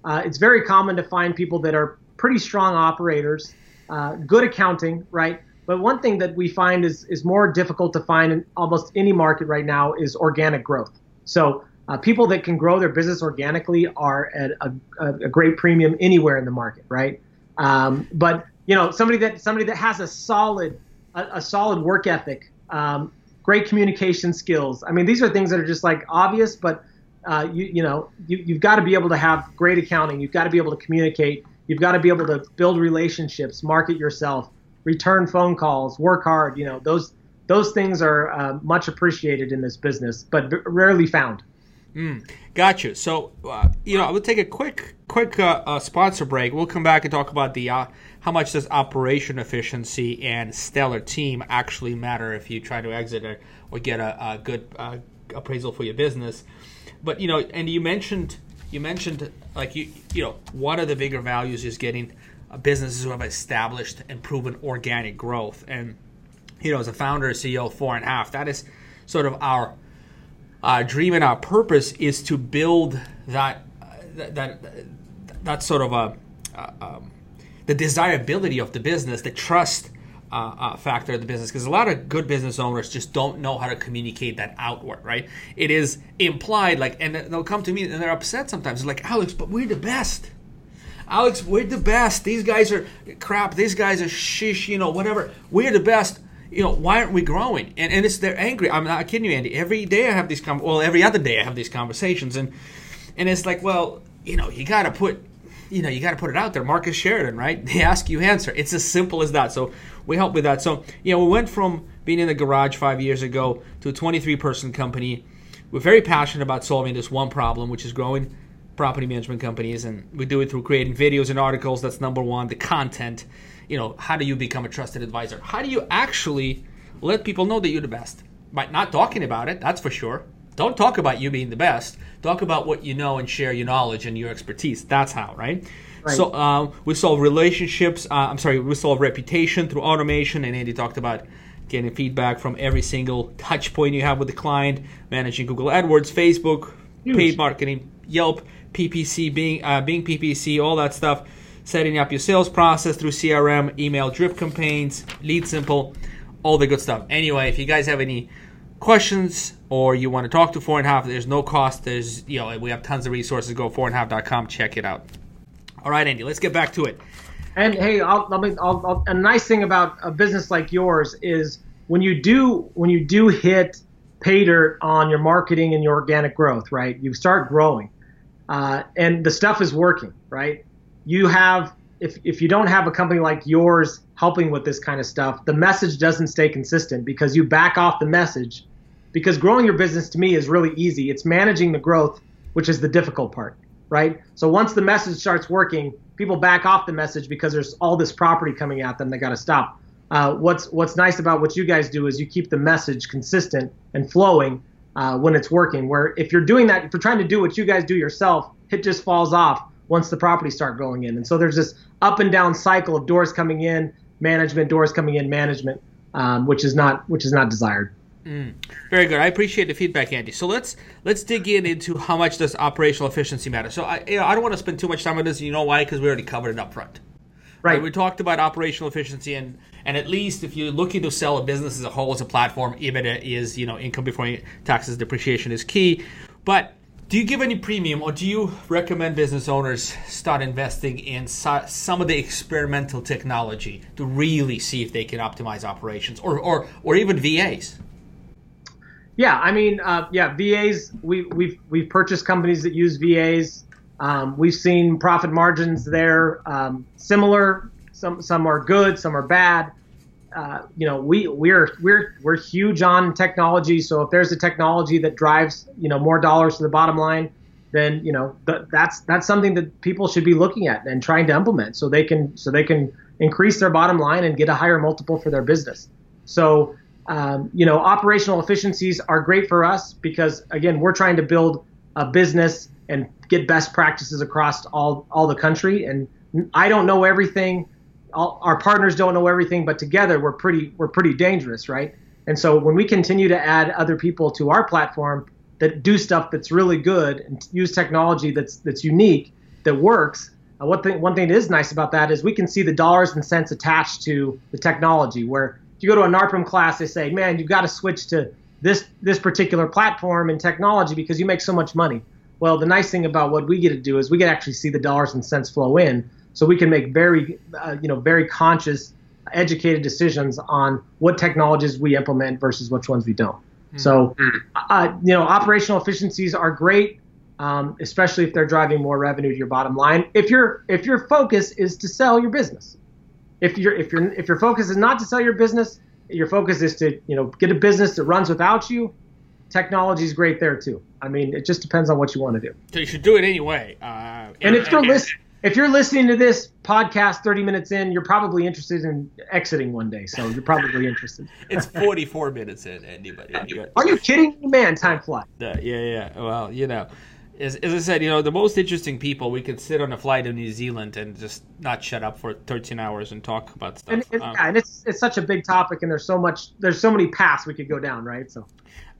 Uh, it's very common to find people that are pretty strong operators, uh, good accounting, right? But one thing that we find is is more difficult to find in almost any market right now is organic growth. So uh, people that can grow their business organically are at a, a, great premium anywhere in the market, right? Um, but you know, somebody that somebody that has a solid a, a solid work ethic, um, great communication skills. I mean, these are things that are just like obvious, but uh, you you know you, you've got to be able to have great accounting. You've got to be able to communicate. You've got to be able to build relationships, market yourself. return phone calls, work hard. You know, those those things are uh, much appreciated in this business, but rarely found. Mm, got you. So, uh, you know, I will take a quick, quick uh, uh, sponsor break. We'll come back and talk about the uh, how much does operation efficiency and stellar team actually matter if you try to exit or, or get a, a good uh, appraisal for your business. But you know, and you mentioned you mentioned like you you know one of the bigger values is getting businesses who have established and proven organic growth. And you know, as a founder CEO Four and a Half, that is sort of our uh, dream and our purpose is to build that uh, that, that that sort of a uh, um, the desirability of the business, the trust uh, uh, factor of the business, because a lot of good business owners just don't know how to communicate that outward, right? It is implied, like, and they'll come to me and they're upset sometimes. They're like, Alex, but we're the best. Alex, we're the best. These guys are crap. These guys are shish, you know, whatever. We're the best you know, why aren't we growing? And, and it's they're angry. I'm not kidding you, Andy. Every day I have these com- well, every other day I have these conversations, and and it's like, well, you know, you got to put, you know, you got to put it out there. Marcus Sheridan, right? They ask you answer. It's as simple as that. So we help with that. So you know, we went from being in the garage five years ago to a 23 person company. We're very passionate about solving this one problem, which is growing property management companies, and we do it through creating videos and articles. That's number one. The content you know, how do you become a trusted advisor? How do you actually let people know that you're the best? By not talking about it, that's for sure. Don't talk about you being the best. Talk about what you know and share your knowledge and your expertise. That's how, right? right. So um, we solve relationships. Uh, I'm sorry, we solve reputation through automation. And Andy talked about getting feedback from every single touch point you have with the client, managing Google AdWords, Facebook, Huge. paid marketing, Yelp, PPC, being uh, Bing PPC, all that stuff setting up your sales process through CRM, email drip campaigns, LeadSimple, all the good stuff. Anyway, if you guys have any questions or you want to talk to four and a half, there's no cost. There's you know we have tons of resources. Go four and a half.com, check it out. All right, Andy, let's get back to it. And hey, I'll, I'll, I'll, a nice thing about a business like yours is when you do when you do hit pay dirt on your marketing and your organic growth, right? You start growing, uh, and the stuff is working, right? you have if if you don't have a company like yours helping with this kind of stuff, the message doesn't stay consistent because you back off the message. Because growing your business to me is really easy. It's managing the growth, which is the difficult part, right? So once the message starts working, people back off the message because there's all this property coming at them. They got to stop. Uh, what's what's nice about what you guys do is you keep the message consistent and flowing uh, when it's working. Where if you're doing that, if you're trying to do what you guys do yourself, it just falls off once the properties start going in. And so there's this up and down cycle of doors coming in, management, doors coming in, management, um, which is not which is not desired. Mm, very good. I appreciate the feedback, Andy. So let's let's dig in into how much does operational efficiency matter. So I you know, I don't want to spend too much time on this. You know why? Because we already covered it up front. Right. We talked about operational efficiency and and at least if you're looking to sell a business as a whole as a platform, EBITDA is you know income before taxes depreciation is key. But do you give any premium or do you recommend business owners start investing in so, some of the experimental technology to really see if they can optimize operations or, or, or even VAs? Yeah, I mean, uh, yeah, VAs. We, we've we've purchased companies that use VAs. Um, we've seen profit margins there um, similar. Some some are good, some are bad. Uh, you know, we we're we're we're huge on technology. So if there's a technology that drives you know more dollars to the bottom line, then you know th- that's that's something that people should be looking at and trying to implement so they can so they can increase their bottom line and get a higher multiple for their business. So um, you know, operational efficiencies are great for us because again, we're trying to build a business and get best practices across all all the country. And I don't know everything all, our partners don't know everything, but together we're pretty we're pretty dangerous, right? And so when we continue to add other people to our platform that do stuff that's really good and use technology that's that's unique that works, uh, one thing one thing that is nice about that is we can see the dollars and cents attached to the technology. Where you go to a NARPM class, they say, man, you've got to switch to this this particular platform and technology because you make so much money. Well, the nice thing about what we get to do is we get to actually see the dollars and cents flow in so we can make very uh, you know very conscious educated decisions on what technologies we implement versus which ones we don't mm-hmm. so uh, you know operational efficiencies are great um, especially if they're driving more revenue to your bottom line if your if your focus is to sell your business if your if your if your focus is not to sell your business, your focus is to you know get a business that runs without you. Technology is great there too. I mean, it just depends on what you want to do. So you should do it anyway. Uh, and, and, if you're listening if you're listening to this podcast 30 minutes in, you're probably interested in exiting one day. So you're probably interested. it's 44 minutes in, Andy. But Are you kidding me, man? Time flies. Uh, yeah, yeah. Well, you know, as, as I said, you know, the most interesting people, we could sit on a flight to New Zealand and just not shut up for 13 hours and talk about stuff. And, and, um, yeah, and it's, it's such a big topic, and there's so much, there's so many paths we could go down, right? So.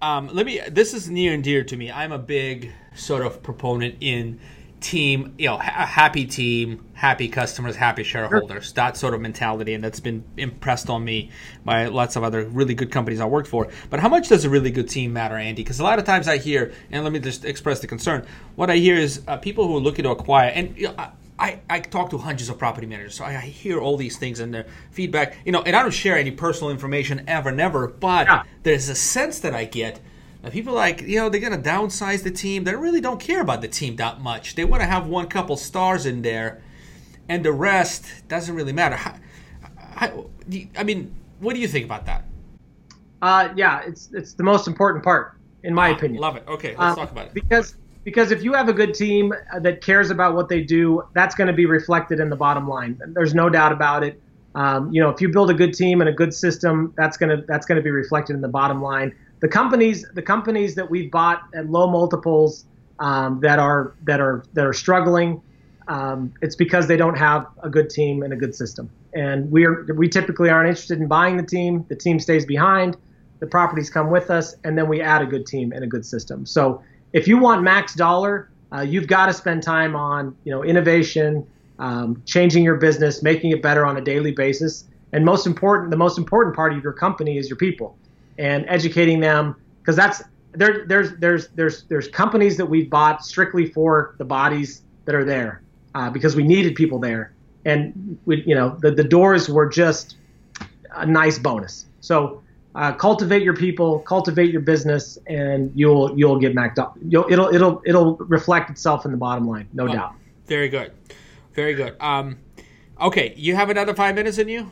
Um, let me. This is near and dear to me. I'm a big sort of proponent in team, you know, a happy team, happy customers, happy shareholders. Sure. That sort of mentality, and that's been impressed on me by lots of other really good companies I worked for. But how much does a really good team matter, Andy? Because a lot of times I hear, and let me just express the concern. What I hear is uh, people who are looking to acquire, and you know, I, I, I, talk to hundreds of property managers, so I, I, hear all these things and their feedback. You know, and I don't share any personal information ever, never. But yeah. there's a sense that I get now, people like, you know, they're going to downsize the team. They really don't care about the team that much. They want to have one couple stars in there, and the rest doesn't really matter. How, how, I mean, what do you think about that? Uh, yeah, it's it's the most important part, in my ah, opinion. Love it. Okay, let's um, talk about it. Because because if you have a good team that cares about what they do, that's going to be reflected in the bottom line. There's no doubt about it. Um, you know, if you build a good team and a good system, that's gonna that's gonna be reflected in the bottom line the companies the companies that we've bought at low multiples um, that are that are that are struggling um, it's because they don't have a good team and a good system. And we are we typically aren't interested in buying the team. The team stays behind. The properties come with us and then we add a good team and a good system. So if you want max dollar uh, you've got to spend time on you know innovation um, changing your business making it better on a daily basis. And most important the most important part of your company is your people and educating them because that's there, there's there's there's there's companies that we've bought strictly for the bodies that are there uh, because we needed people there. And we, you know the, the doors were just a nice bonus. So uh, cultivate your people cultivate your business and you'll you'll get macked up. You'll, it'll it'll it'll reflect itself in the bottom line no oh, doubt. Very good. Very good. Um okay you have another five minutes in you?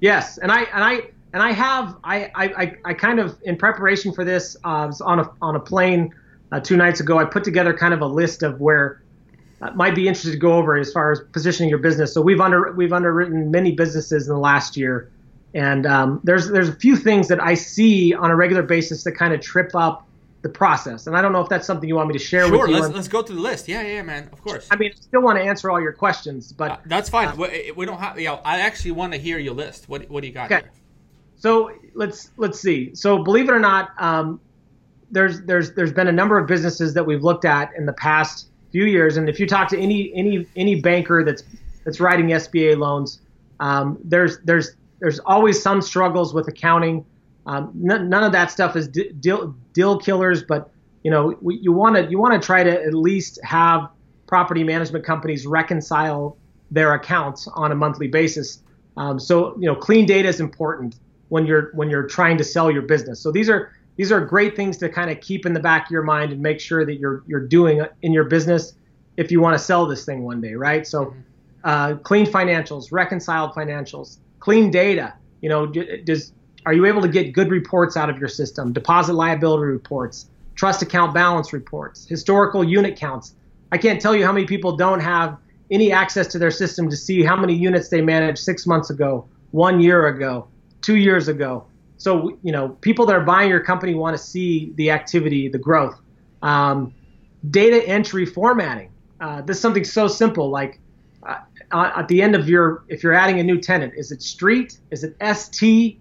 Yes and i and i and I have I I, I kind of in preparation for this uh, was on a on a plane uh, two nights ago. I put together kind of a list of where uh, might be interested to go over as far as positioning your business. So we've under we've underwritten many businesses in the last year, and um, there's there's a few things that I see on a regular basis that kind of trip up the process. And I don't know if that's something you want me to share sure, with you. Sure, let's, let's go through the list. Yeah, yeah, man. Of course. I mean, I still want to answer all your questions, but uh, that's fine. Uh, we, we, don't have. Yeah, I actually want to hear your list. What What do you got okay. there? So let's let's see. So believe it or not, um, there's there's there's been a number of businesses that we've looked at in the past few years, and if you talk to any any any banker that's that's writing SBA loans, um, there's there's there's always some struggles with accounting. Um, n- none of that stuff is deal deal killers, but you know we, you want to you want to try to at least have property management companies reconcile their accounts on a monthly basis. Um, so you know clean data is important when you're when you're trying to sell your business. So these are these are great things to kind of keep in the back of your mind and make sure that you're you're doing in your business if you want to sell this thing one day, right? So mm-hmm. uh, clean financials, reconciled financials, clean data. You know, does are you able to get good reports out of your system? Deposit liability reports, trust account balance reports, historical unit counts. I can't tell you how many people don't have any access to their system to see how many units they managed six months ago, one year ago, two years ago. So you know, people that are buying your company want to see the activity, the growth. Um, data entry formatting. Uh, this is something so simple. Like uh, at the end of your, if you're adding a new tenant, is it street? Is it ST?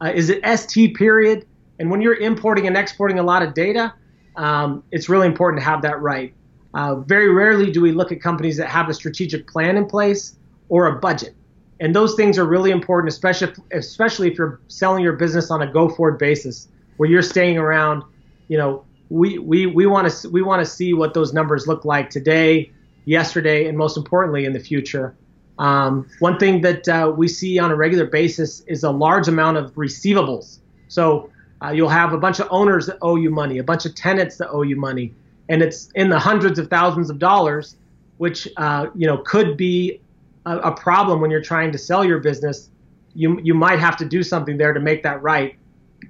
Uh, is it ST period? And when you're importing and exporting a lot of data, um, it's really important to have that right. Uh, very rarely do we look at companies that have a strategic plan in place or a budget and those things are really important, especially if, especially if you're selling your business on a go forward basis, where you're staying around. You know, we we we want to we want to see what those numbers look like today, yesterday, and most importantly in the future. Um, one thing that uh, we see on a regular basis is a large amount of receivables. So uh, you'll have a bunch of owners that owe you money, a bunch of tenants that owe you money, and it's in the hundreds of thousands of dollars, which uh, you know could be a, a problem when you're trying to sell your business, you you might have to do something there to make that right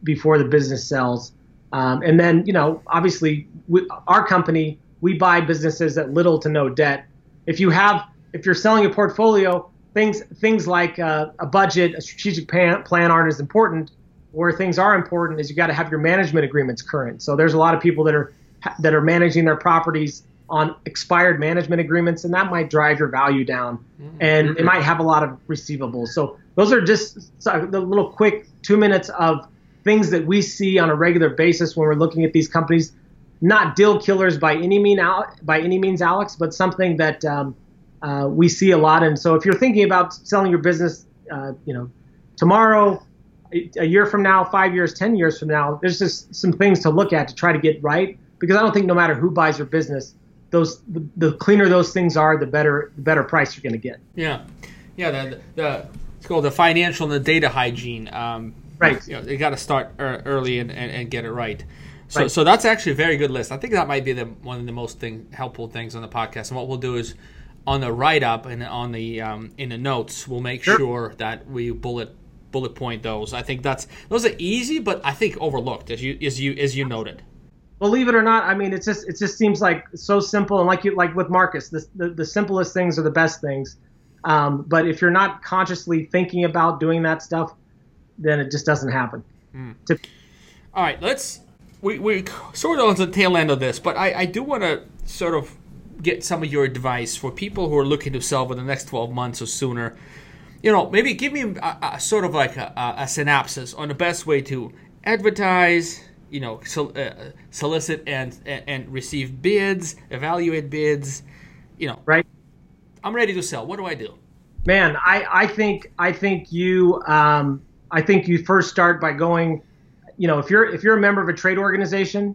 before the business sells. Um, and then, you know, obviously, we, our company we buy businesses at little to no debt. If you have, if you're selling a portfolio, things things like uh, a budget, a strategic plan, plan aren't as important. Where things are important is you got to have your management agreements current. So there's a lot of people that are that are managing their properties on expired management agreements, and that might drive your value down, mm-hmm. and it might have a lot of receivables. So those are just the little quick two minutes of things that we see on a regular basis when we're looking at these companies. Not deal killers by any mean by any means, Alex, but something that um, uh, we see a lot. And so if you're thinking about selling your business, uh, you know, tomorrow, a year from now, five years, ten years from now, there's just some things to look at to try to get right. Because I don't think no matter who buys your business, those the, the cleaner those things are, the better the better price you're going to get. Yeah, yeah. The, the it's called the financial and the data hygiene. Um, right. You know, they got to start early and, and, and, get it right. So, right. so that's actually a very good list. I think that might be the one of the most thing, helpful things on the podcast. And what we'll do is on the write up and on the um, in the notes, we'll make sure. sure that we bullet bullet point those. I think that's those are easy, but I think overlooked as you as you as you noted believe it or not, I mean, it just it just seems like so simple. And like you like with Marcus, the the, the simplest things are the best things. Um, but if you're not consciously thinking about doing that stuff, then it just doesn't happen. Mm. To- All right, let's we we sort of on the tail end of this, but I I do want to sort of get some of your advice for people who are looking to sell within the next 12 months or sooner. You know, maybe give me a, a sort of like a, a synopsis on the best way to advertise, you know sol- uh, solicit and, and, and receive bids, evaluate bids. You know, right? I'm ready to sell. What do I do? Man, I, I think I think you um, I think you first start by going. You know, if you're if you're a member of a trade organization,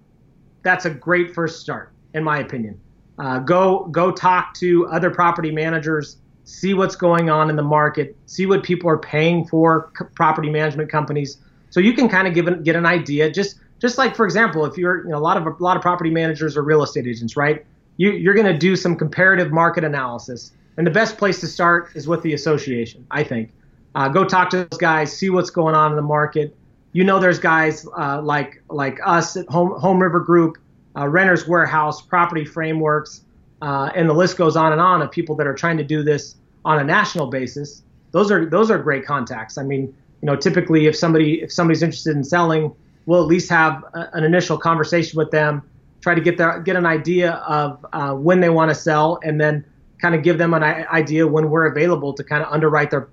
that's a great first start, in my opinion. Uh, go go talk to other property managers, see what's going on in the market, see what people are paying for property management companies, so you can kind of give an, get an idea. Just just like for example, if you're you know, a lot of a lot of property managers or real estate agents, right? You, you're going to do some comparative market analysis, and the best place to start is with the association. I think. Uh, go talk to those guys, see what's going on in the market. You know, there's guys uh, like like us at Home Home River Group, uh, Renters Warehouse, Property Frameworks, uh, and the list goes on and on of people that are trying to do this on a national basis. Those are those are great contacts. I mean, you know, typically if somebody if somebody's interested in selling, we'll at least have a, an initial conversation with them, try to get their get an idea of uh, when they want to sell, and then kind of give them an idea when we're available to kind of underwrite their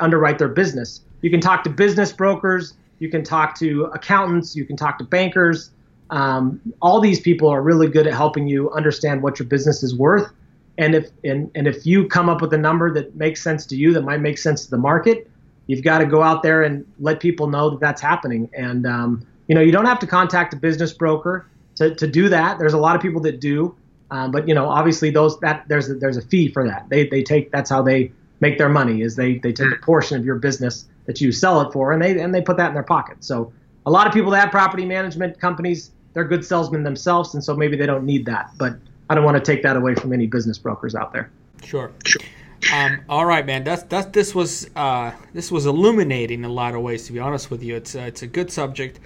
underwrite their business. You can talk to business brokers, you can talk to accountants, you can talk to bankers. Um, all these people are really good at helping you understand what your business is worth. And if and, and if you come up with a number that makes sense to you, that might make sense to the market, you've got to go out there and let people know that that's happening. And um, you know, you don't have to contact a business broker to, to do that. There's a lot of people that do, um, but you know, obviously those that there's a, there's a fee for that. They they take that's how they make their money is they they take a portion of your business that you sell it for and they and they put that in their pocket. So a lot of people that have property management companies, they're good salesmen themselves, and so maybe they don't need that. But I don't want to take that away from any business brokers out there. Sure. Sure. Um, all right, man. That's that's this was uh, this was illuminating in a lot of ways. To be honest with you, it's uh, it's a good subject.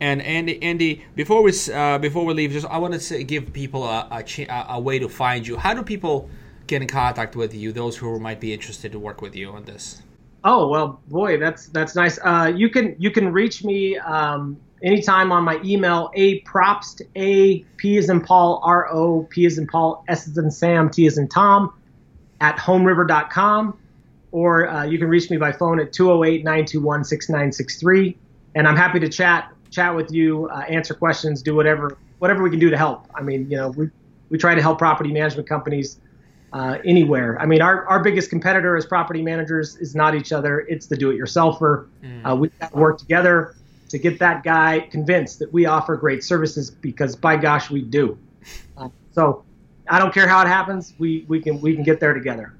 And Andy, Andy, before we uh, before we leave, just I want to give people a, a, a way to find you. How do people get in contact with you? Those who might be interested to work with you on this. Oh well, boy, that's that's nice. Uh, you can you can reach me um, anytime on my email a propst a p is in Paul r o p is in Paul s is in Sam t is in Tom at homeriver.com, or uh, you can reach me by phone at 208 921 6963. And I'm happy to chat chat with you, uh, answer questions, do whatever whatever we can do to help. I mean, you know, we, we try to help property management companies uh, anywhere. I mean, our, our biggest competitor as property managers is not each other, it's the do it yourselfer. Mm. Uh, we work together to get that guy convinced that we offer great services because by gosh, we do. Uh, so I don't care how it happens. We we can we can get there together.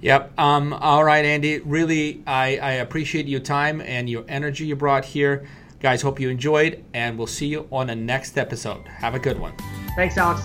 Yep. Um, all right, Andy. Really, I, I appreciate your time and your energy you brought here. Guys, hope you enjoyed, and we'll see you on the next episode. Have a good one. Thanks, Alex.